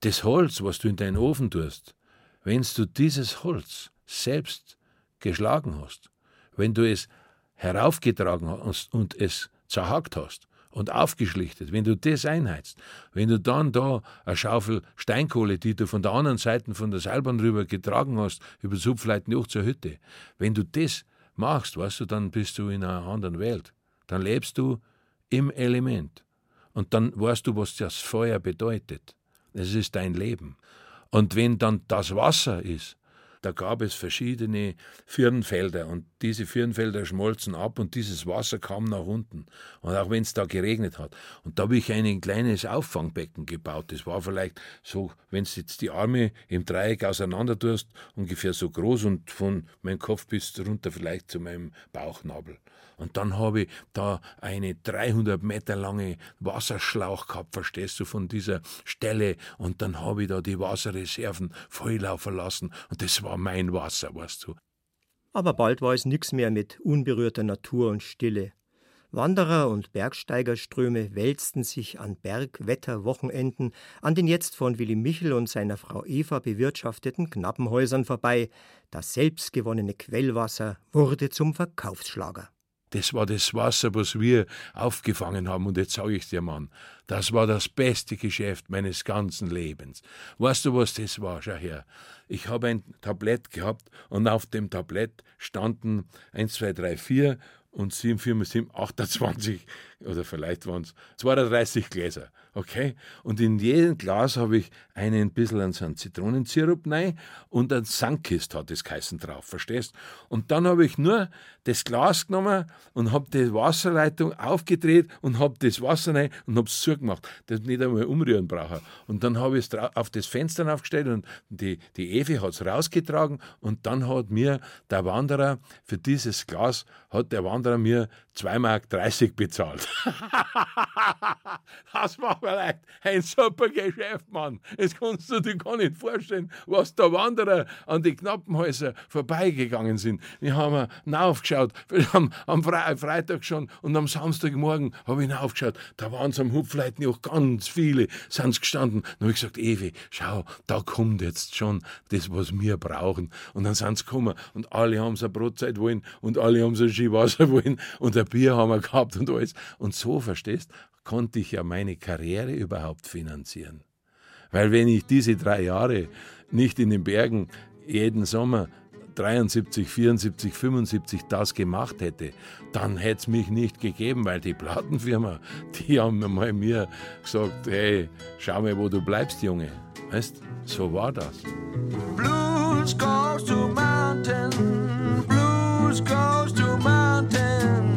das Holz, was du in deinen Ofen tust, wenn du dieses Holz selbst geschlagen hast, wenn du es heraufgetragen hast und es zerhackt hast und aufgeschlichtet, wenn du das einheizt, wenn du dann da eine Schaufel Steinkohle, die du von der anderen Seite von der Seilbahn rüber getragen hast, über Subfleiten hoch zur Hütte, wenn du das machst, weißt du, dann bist du in einer anderen Welt. Dann lebst du im Element. Und dann weißt du, was das Feuer bedeutet. Es ist dein Leben. Und wenn dann das Wasser ist, da gab es verschiedene Firnfelder und diese Firnfelder schmolzen ab und dieses Wasser kam nach unten. Und auch wenn es da geregnet hat. Und da habe ich ein kleines Auffangbecken gebaut. Das war vielleicht so, wenn du jetzt die Arme im Dreieck auseinander tust, ungefähr so groß und von meinem Kopf bis runter vielleicht zu meinem Bauchnabel. Und dann habe ich da eine 300 Meter lange Wasserschlauch gehabt, verstehst du, von dieser Stelle. Und dann habe ich da die Wasserreserven volllaufen lassen. Und das war mein Wasser, weißt du. Aber bald war es nix mehr mit unberührter Natur und Stille. Wanderer und Bergsteigerströme wälzten sich an Bergwetterwochenenden an den jetzt von Willi Michel und seiner Frau Eva bewirtschafteten Knappenhäusern vorbei. Das selbstgewonnene Quellwasser wurde zum Verkaufsschlager. Das war das Wasser, was wir aufgefangen haben. Und jetzt sage ich dir, Mann, das war das beste Geschäft meines ganzen Lebens. Weißt du, was das war? Schau her. Ich habe ein Tablett gehabt und auf dem Tablett standen 1, 2, 3, 4 und 7, 4 7, 28 oder vielleicht waren es 32 Gläser. Okay? Und in jedem Glas habe ich einen bisschen an so Zitronensirup rein und ein Sunkist hat das geheißen drauf, verstehst? Und dann habe ich nur das Glas genommen und habe die Wasserleitung aufgedreht und habe das Wasser rein und habe es zugemacht, dass ich nicht einmal umrühren brauche. Und dann habe ich es auf das Fenster aufgestellt und die, die Evi hat es rausgetragen und dann hat mir der Wanderer für dieses Glas, hat der Wanderer mir 2,30 Mark bezahlt. das war vielleicht ein super Geschäft, Mann. Das kannst du dir gar nicht vorstellen, was da Wanderer an die Knappenhäuser vorbeigegangen sind. Wir haben nachgeschaut, wir haben am Fre Freitag schon und am Samstagmorgen habe ich nachgeschaut. Da waren es am Hupfleiten auch ganz viele, sind gestanden. Dann habe ich gesagt, Evi, schau, da kommt jetzt schon das, was wir brauchen. Und dann sind sie gekommen und alle haben so eine Brotzeit wollen und alle haben so ein Skiwasser wollen und ein Bier haben wir gehabt und alles. Und so, verstehst, konnte ich ja meine Karriere überhaupt finanzieren. Weil wenn ich diese drei Jahre nicht in den Bergen jeden Sommer 73, 74, 75 das gemacht hätte, dann hätte es mich nicht gegeben, weil die Plattenfirma, die haben mal mir gesagt, hey, schau mal, wo du bleibst, Junge. Weißt, so war das. Blues goes to mountain, blues goes to mountain.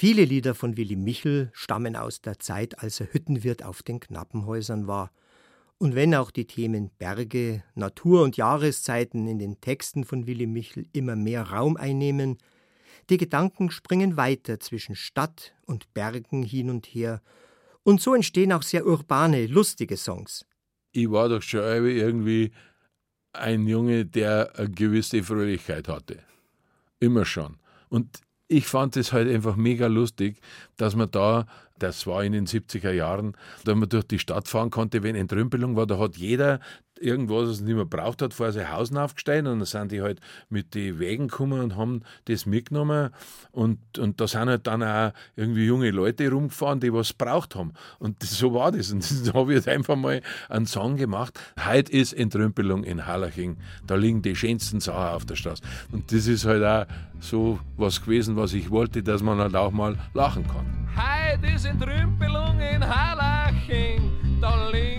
Viele Lieder von Willi Michel stammen aus der Zeit, als er Hüttenwirt auf den Knappenhäusern war. Und wenn auch die Themen Berge, Natur und Jahreszeiten in den Texten von Willi Michel immer mehr Raum einnehmen, die Gedanken springen weiter zwischen Stadt und Bergen hin und her, und so entstehen auch sehr urbane, lustige Songs. Ich war doch schon irgendwie ein Junge, der eine gewisse Fröhlichkeit hatte. Immer schon. Und ich fand es halt einfach mega lustig, dass man da, das war in den 70er Jahren, da man durch die Stadt fahren konnte, wenn Entrümpelung war, da hat jeder irgendwas, was nicht mehr braucht hat, vor sein Haus aufgestiegen und dann sind die halt mit den Wegen gekommen und haben das mitgenommen. Und, und da sind halt dann auch irgendwie junge Leute rumgefahren, die was braucht haben. Und das, so war das. Und da habe ich jetzt einfach mal einen Song gemacht. Heute ist Entrümpelung in Hallaching, da liegen die schönsten Sachen auf der Straße. Und das ist halt auch so was gewesen, was ich wollte, dass man halt auch mal lachen kann. Heute ist Entrümpelung in Hallaching, da liegen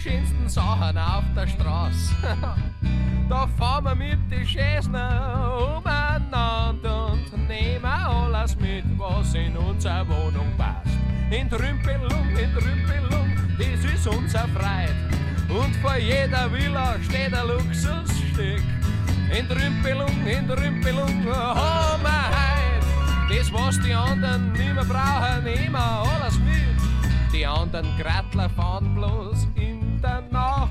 schönsten Sachen auf der Straße. da fahren wir mit den Schäsen umeinander und nehmen alles mit, was in unsere Wohnung passt. Entrümpelung, Entrümpelung, das ist unser Freit. Und vor jeder Villa steht ein Luxusstück. Entrümpelung, Entrümpelung, haben wir heut. Das, was die anderen nicht mehr brauchen, nehmen wir alles mit. Die anderen Grattler fahren bloß in der Nacht,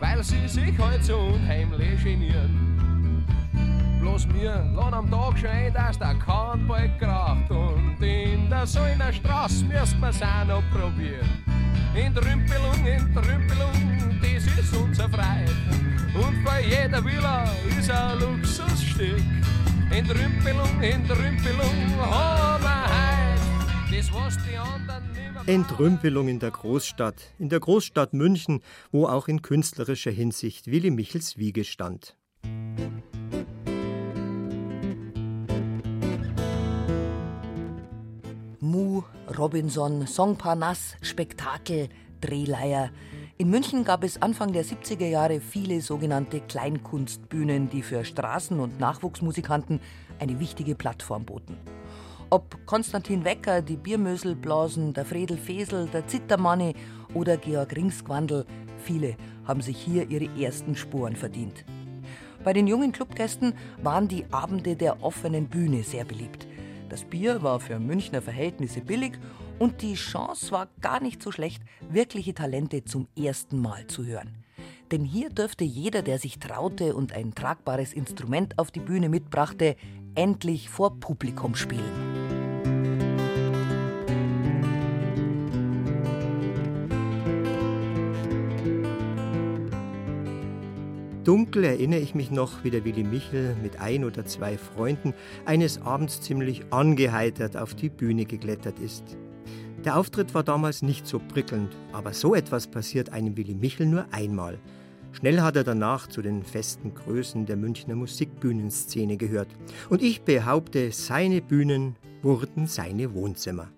weil sie sich halt so unheimlich genieren. Bloß mir lohn am Tag schon dass der Kahn bald kracht und in der Säuner Straße müssen wir's auch noch probieren. In Trümpelung, in Trümpelung, das ist unser Freit. Und bei jeder Villa ist ein Luxusstück. In Trümpelung, in Trümpelung, haben wir heut, das was die anderen Entrümpelung in der Großstadt, in der Großstadt München, wo auch in künstlerischer Hinsicht Willi Michels Wiege stand. Mu, Robinson, Songparnasse, Spektakel, Drehleier. In München gab es Anfang der 70er Jahre viele sogenannte Kleinkunstbühnen, die für Straßen- und Nachwuchsmusikanten eine wichtige Plattform boten. Ob Konstantin Wecker, die Biermösel blasen, der Fredel Fesel, der Zittermanni oder Georg Ringsquandl, viele haben sich hier ihre ersten Sporen verdient. Bei den jungen Clubgästen waren die Abende der offenen Bühne sehr beliebt. Das Bier war für Münchner Verhältnisse billig und die Chance war gar nicht so schlecht, wirkliche Talente zum ersten Mal zu hören. Denn hier dürfte jeder, der sich traute und ein tragbares Instrument auf die Bühne mitbrachte, endlich vor Publikum spielen. Dunkel erinnere ich mich noch, wie der Willi Michel mit ein oder zwei Freunden eines Abends ziemlich angeheitert auf die Bühne geklettert ist. Der Auftritt war damals nicht so prickelnd, aber so etwas passiert einem Willi Michel nur einmal. Schnell hat er danach zu den festen Größen der Münchner Musikbühnenszene gehört. Und ich behaupte, seine Bühnen wurden seine Wohnzimmer.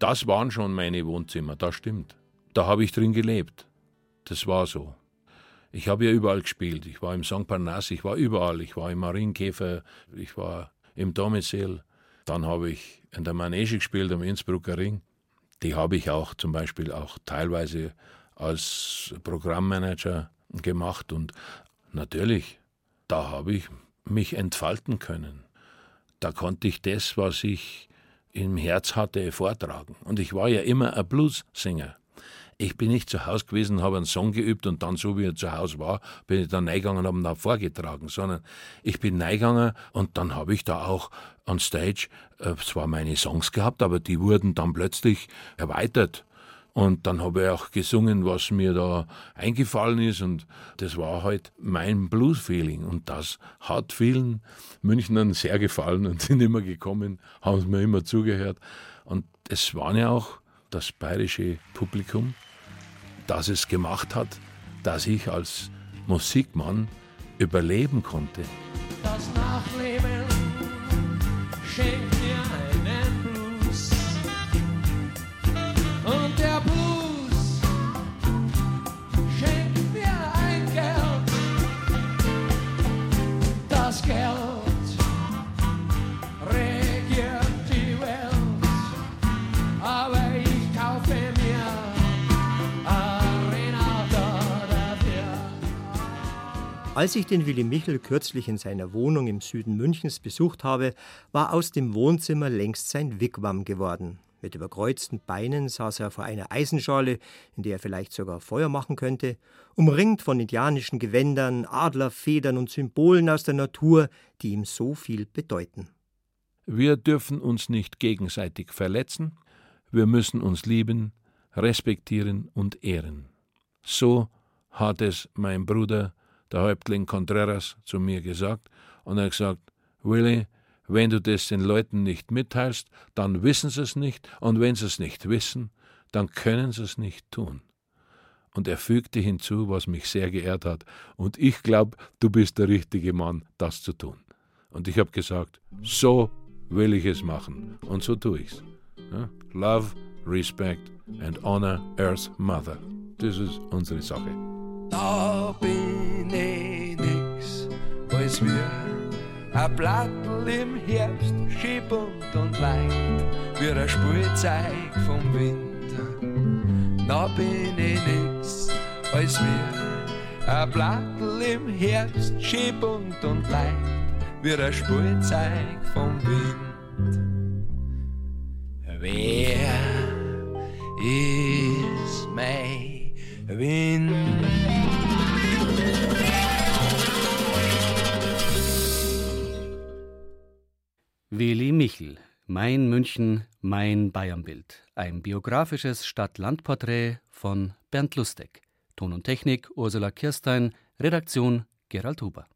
Das waren schon meine Wohnzimmer, das stimmt. Da habe ich drin gelebt. Das war so. Ich habe ja überall gespielt. Ich war im St. Parnasse, ich war überall. Ich war im Marienkäfer, ich war im Domizil. Dann habe ich in der Manege gespielt am Innsbrucker Ring. Die habe ich auch zum Beispiel auch teilweise als Programmmanager gemacht. Und natürlich, da habe ich mich entfalten können. Da konnte ich das, was ich im Herz hatte, vortragen. Und ich war ja immer ein Blues-Sänger. Ich bin nicht zu Hause gewesen, habe einen Song geübt und dann, so wie er zu Hause war, bin ich dann reingegangen und habe ihn dann vorgetragen, sondern ich bin reingegangen und dann habe ich da auch on Stage äh, zwar meine Songs gehabt, aber die wurden dann plötzlich erweitert. Und dann habe ich auch gesungen, was mir da eingefallen ist. Und das war halt mein Blues-Feeling. Und das hat vielen Münchnern sehr gefallen und sind immer gekommen, haben mir immer zugehört. Und es waren ja auch das bayerische Publikum, das es gemacht hat, dass ich als Musikmann überleben konnte. Das Nachleben schenkt Als ich den Willi Michel kürzlich in seiner Wohnung im Süden Münchens besucht habe, war aus dem Wohnzimmer längst sein Wigwam geworden. Mit überkreuzten Beinen saß er vor einer Eisenschale, in der er vielleicht sogar Feuer machen könnte, umringt von indianischen Gewändern, Adlerfedern und Symbolen aus der Natur, die ihm so viel bedeuten. Wir dürfen uns nicht gegenseitig verletzen, wir müssen uns lieben, respektieren und ehren. So hat es mein Bruder, der Häuptling Contreras, zu mir gesagt, und er hat gesagt, Willi, wenn du das den Leuten nicht mitteilst, dann wissen sie es nicht, und wenn sie es nicht wissen, dann können sie es nicht tun. Und er fügte hinzu, was mich sehr geehrt hat, und ich glaube, du bist der richtige Mann, das zu tun. Und ich habe gesagt, so will ich es machen, und so tue ich's. Ja? Love, Respect and Honor Earth Mother. Das ist unsere Sache. Da bin als wir ein Blattl im Herbst, schön bunt und leicht, wie ein Spielzeug vom Winter. Da bin ich nix, als wir ein Blattl im Herbst, schön bunt und leicht, wie ein Spielzeug vom Wind. Wer ist mein Wind? Willi Michel, Mein München, mein Bayernbild. Ein biografisches Stadt-Land-Porträt von Bernd Lustig. Ton und Technik Ursula Kirstein, Redaktion Gerald Huber.